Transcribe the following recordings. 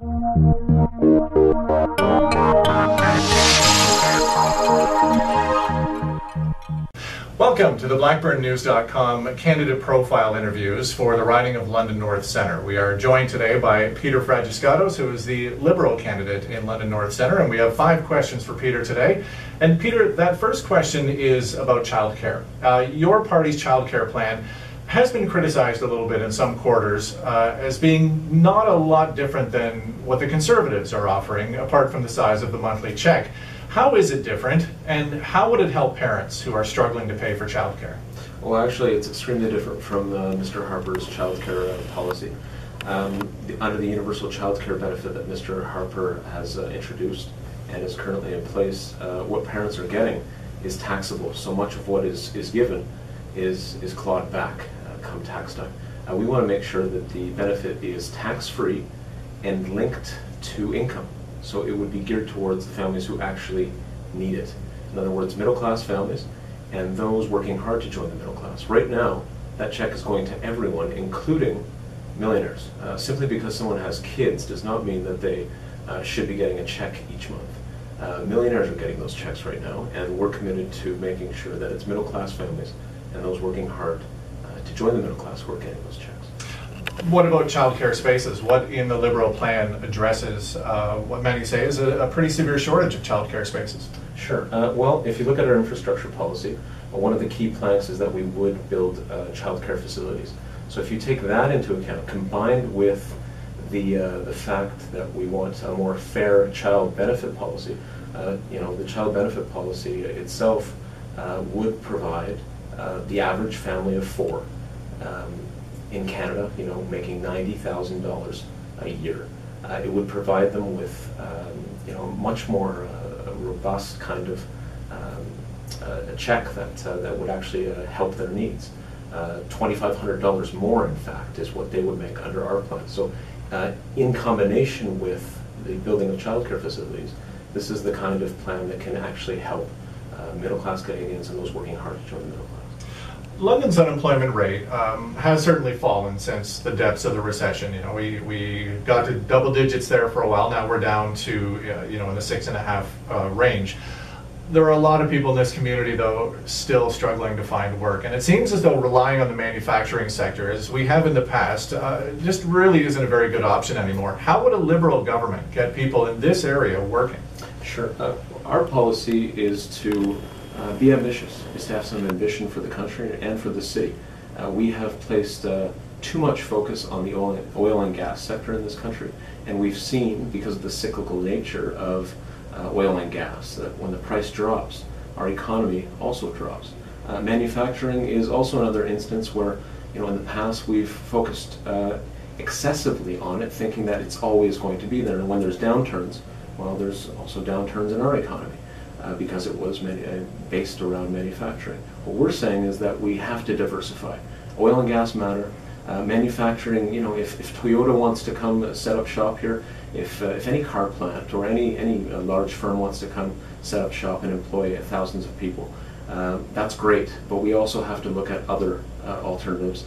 Welcome to the BlackburnNews.com candidate profile interviews for the riding of London North Centre. We are joined today by Peter Fragiskatos, who is the Liberal candidate in London North Centre, and we have five questions for Peter today. And Peter, that first question is about childcare. Uh, your party's childcare plan has been criticized a little bit in some quarters uh, as being not a lot different than what the Conservatives are offering, apart from the size of the monthly check. How is it different, and how would it help parents who are struggling to pay for childcare? Well, actually, it's extremely different from uh, Mr. Harper's childcare uh, policy. Um, the, under the universal childcare benefit that Mr. Harper has uh, introduced and is currently in place, uh, what parents are getting is taxable. So much of what is, is given is, is clawed back come tax time. Uh, we want to make sure that the benefit is tax-free and linked to income. So it would be geared towards the families who actually need it. In other words, middle-class families and those working hard to join the middle class. Right now, that check is going to everyone, including millionaires. Uh, simply because someone has kids does not mean that they uh, should be getting a check each month. Uh, millionaires are getting those checks right now, and we're committed to making sure that it's middle-class families and those working hard to join the middle class who are getting those checks. What about childcare spaces? What in the Liberal plan addresses uh, what many say is a, a, pretty severe shortage of childcare spaces? Sure. Uh, well, if you look at our infrastructure policy, uh, one of the key planks is that we would build uh, childcare facilities. So if you take that into account, combined with the uh, the fact that we want a more fair child benefit policy, uh, you know, the child benefit policy itself uh, would provide the average family of four. Um, in Canada, you know, making $90,000 a year. Uh, it would provide them with, um, you know, much more uh, robust kind of um, uh, a check that, uh, that would actually uh, help their needs. $2,500 more, in fact, is what they would make under our plan. So in combination with the building of childcare facilities, this is the kind of plan that can actually help middle-class Canadians and those working hard to join the middle class. London's unemployment rate um, has certainly fallen since the depths of the recession. You know, we, we got to double digits there for a while. Now we're down to uh, you know in the six and a half uh, range. There are a lot of people in this community, though, still struggling to find work, and it seems as though relying on the manufacturing sector, as we have in the past, uh, just really isn't a very good option anymore. How would a liberal government get people in this area working? Sure. Uh, our policy is to uh, be ambitious, is to have some ambition for the country and for the city. Uh, we have placed uh, too much focus on the oil, oil and gas sector in this country, and we've seen, because of the cyclical nature of uh, oil and gas, that when the price drops, our economy also drops. Uh, manufacturing is also another instance where, you know, in the past we've focused uh, excessively on it, thinking that it's always going to be there, and when there's downturns, well, there's also downturns in our economy uh, because it was many, uh, based around manufacturing. What we're saying is that we have to diversify. Oil and gas matter. Uh, manufacturing, you know, if, if Toyota wants to come set up shop here, if, uh, if any car plant or any, any uh, large firm wants to come set up shop and employ thousands of people, uh, that's great, but we also have to look at other alternatives.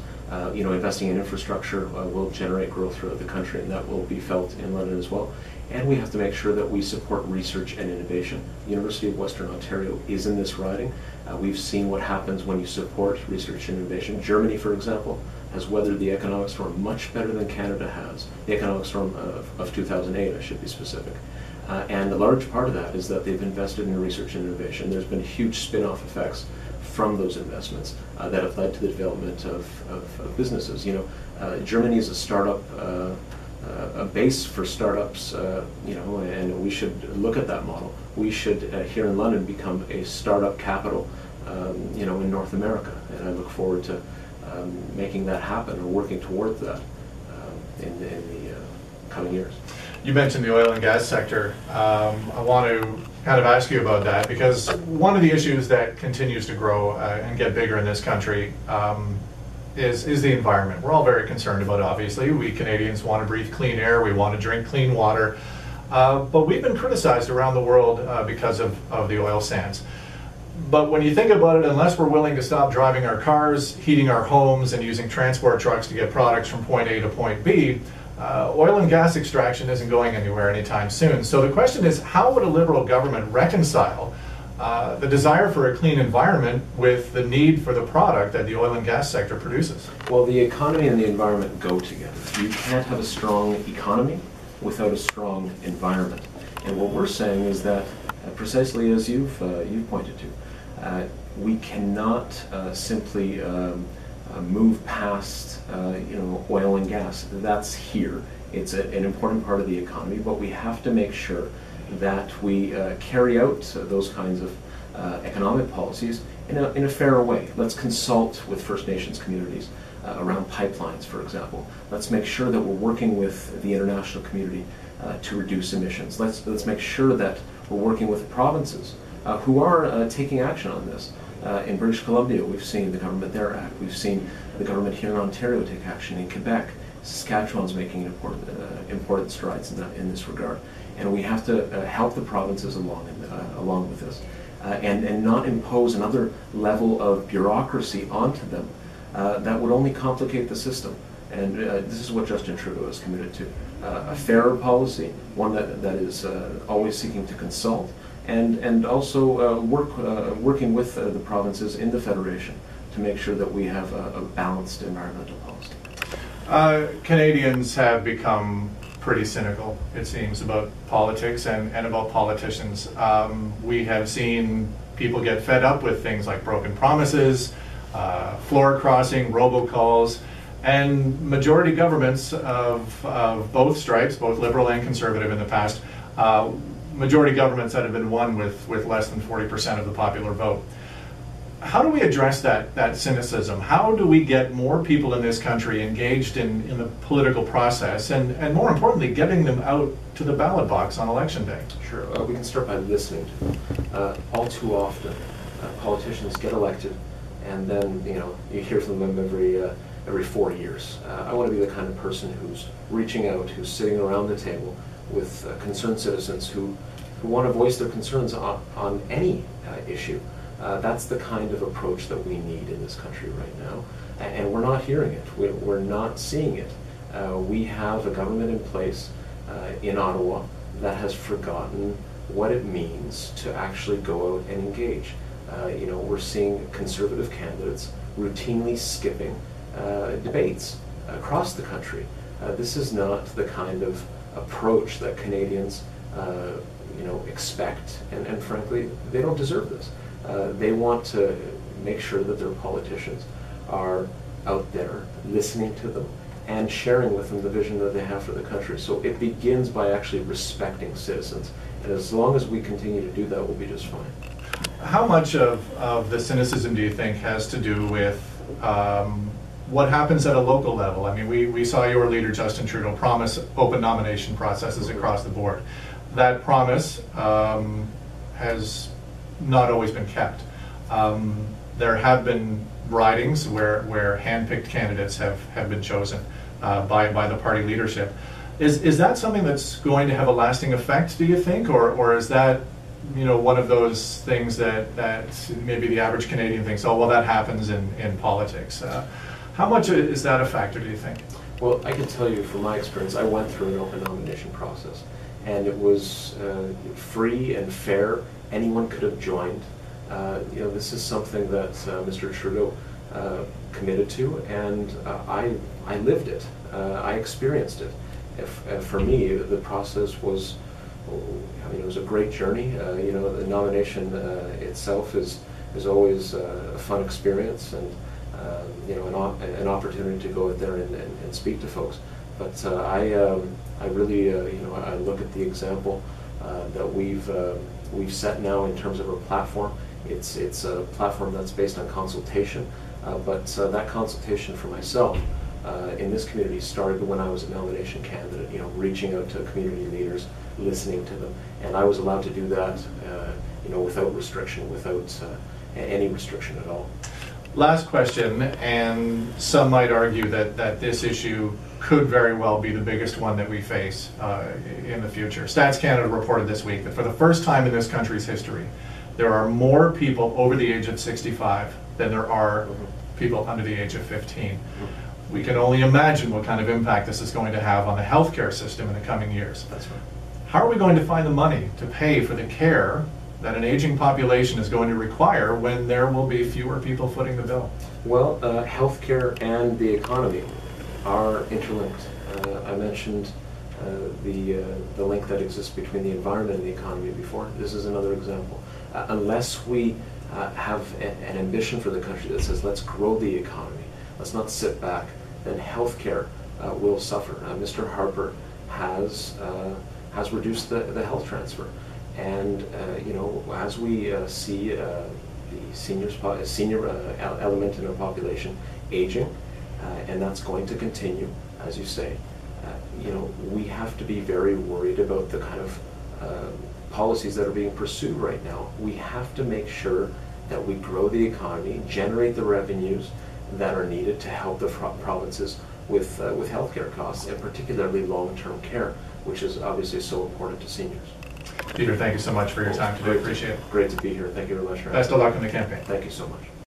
you know, investing in infrastructure will generate growth throughout the country, and that will be felt in London as well and we have to make sure that we support research and innovation. The University of Western Ontario is in this riding. Uh, we've seen what happens when you support research and innovation. Germany, for example, has weathered the economic storm much better than Canada has. The economic storm of, of 2008, I should be specific. Uh, and a large part of that is that they've invested in research and innovation. There's been huge spin-off effects from those investments uh, that have led to the development of, of, of businesses. You know, uh, Germany is a startup uh, a base for startups, uh, you know, and we should look at that model. We should, uh, here in London, become a startup capital, um, you know, in North America. And I look forward to um, making that happen or working towards that in, in, the uh, coming years. You mentioned the oil and gas sector. Um, I want to kind of ask you about that because one of the issues that continues to grow uh, and get bigger in this country um, is, is the environment. We're all very concerned about obviously. We Canadians want to breathe clean air, we want to drink clean water, uh, but we've been criticized around the world uh, because of, of the oil sands. But when you think about it, unless we're willing to stop driving our cars, heating our homes, and using transport trucks to get products from point A to point B, uh, oil and gas extraction isn't going anywhere anytime soon. So the question is, how would a liberal government reconcile uh, the desire for a clean environment with the need for the product that the oil and gas sector produces? Well, the economy and the environment go together. You can't have a strong economy without a strong environment. And what we're saying is that, uh, precisely as you've, uh, you've pointed to, uh, we cannot uh, simply um, move past you know, oil and gas. That's here. It's a, an important part of the economy, but we have to make sure that we uh, carry out those kinds of uh, economic policies in a, in a fair way. Let's consult with First Nations communities uh, around pipelines, for example. Let's make sure that we're working with the international community uh, to reduce emissions. Let's, let's make sure that we're working with the provinces uh, who are uh, taking action on this. in British Columbia, we've seen the government there act. We've seen the government here in Ontario take action. In Quebec, Saskatchewan's making important, important strides in, that, in this regard and we have to uh, help the provinces along, uh, along with this. Uh, and, and not impose another level of bureaucracy onto them uh, that would only complicate the system. And uh, this is what Justin Trudeau is committed to. Uh, a fairer policy, one that, that is always seeking to consult, and, and also work, working with the provinces in the Federation to make sure that we have a, a balanced environmental policy. Canadians have become pretty cynical, it seems, about politics and, and about politicians. Um, we have seen people get fed up with things like broken promises, uh, floor crossing, robocalls, and majority governments of, of both stripes, both liberal and conservative in the past, uh, majority governments that have been won with, with less than 40% of the popular vote how do we address that, that cynicism? How do we get more people in this country engaged in, in the political process and, and more importantly, getting them out to the ballot box on election day? Sure. Uh, we can start by listening to them. Uh, all too often, uh, politicians get elected and then, you know, you hear from them every, uh, every four years. Uh, I want to be the kind of person who's reaching out, who's sitting around the table with uh, concerned citizens who, who want to voice their concerns on, on any issue. Uh, that's the kind of approach that we need in this country right now. And we're not hearing it. We're not seeing it. Uh, we have a government in place uh, in Ottawa that has forgotten what it means to actually go out and engage. Uh, you know, we're seeing conservative candidates routinely skipping uh, debates across the country. Uh, this is not the kind of approach that Canadians, you know, expect, and, and frankly, they don't deserve this. Uh, they want to make sure that their politicians are out there listening to them and sharing with them the vision that they have for the country. So it begins by actually respecting citizens. And as long as we continue to do that, we'll be just fine. How much of, of the cynicism do you think has to do with um, what happens at a local level? I mean, we, we saw your leader, Justin Trudeau, promise open nomination processes across the board. That promise um, has not always been kept. Um, there have been ridings where, where hand-picked candidates have, have been chosen uh, by, by the party leadership. Is, is that something that's going to have a lasting effect, do you think? Or, or is that you know, one of those things that, that maybe the average Canadian thinks, oh, well, that happens in, in politics. Uh, how much is that a factor, do you think? Well, I can tell you from my experience, I went through an open nomination process, and it was uh, free and fair anyone could have joined. Uh, you know, this is something that uh, Mr. Trudeau uh, committed to, and uh, I, I lived it. Uh, I experienced it. If, uh, for me, the process was, I mean, it was a great journey. you know, the nomination itself is is always a fun experience, and you know, an, op an opportunity to go out there and, and, and speak to folks. But I, um, I really, you know, I look at the example that we've um, we've set now in terms of our platform. It's, it's a platform that's based on consultation, uh, but uh, that consultation for myself uh, in this community started when I was a nomination candidate, you know, reaching out to community leaders, listening to them, and I was allowed to do that, uh, you know, without restriction, without uh, any restriction at all. Last question, and some might argue that, that this issue could very well be the biggest one that we face uh, in the future. Stats Canada reported this week that for the first time in this country's history, there are more people over the age of 65 than there are people under the age of 15. we can only imagine what kind of impact this is going to have on the healthcare system in the coming years. That's right. How are we going to find the money to pay for the care that an aging population is going to require when there will be fewer people footing the bill? Well, uh, healthcare and the economy are interlinked. Uh, I mentioned uh, the, uh, the link that exists between the environment and the economy before. This is another example. Unless we have a, an ambition for the country that says, let's grow the economy, let's not sit back, then healthcare uh, will suffer. Mr. Harper has, has reduced the, the health transfer. And, uh, you know, as we uh, see uh, the seniors, senior element in our population aging, and that's going to continue, as you say. Uh, You know, we have to be very worried about the kind of uh, policies that are being pursued right now. We have to make sure that we grow the economy, generate the revenues that are needed to help the pro- provinces with, uh, with healthcare costs, and particularly long-term care, which is obviously so important to seniors. Peter, thank you so much for your time today. Appreciate it. Great to be here. Thank you very much for having me. Best of luck in the campaign. Thank you so much.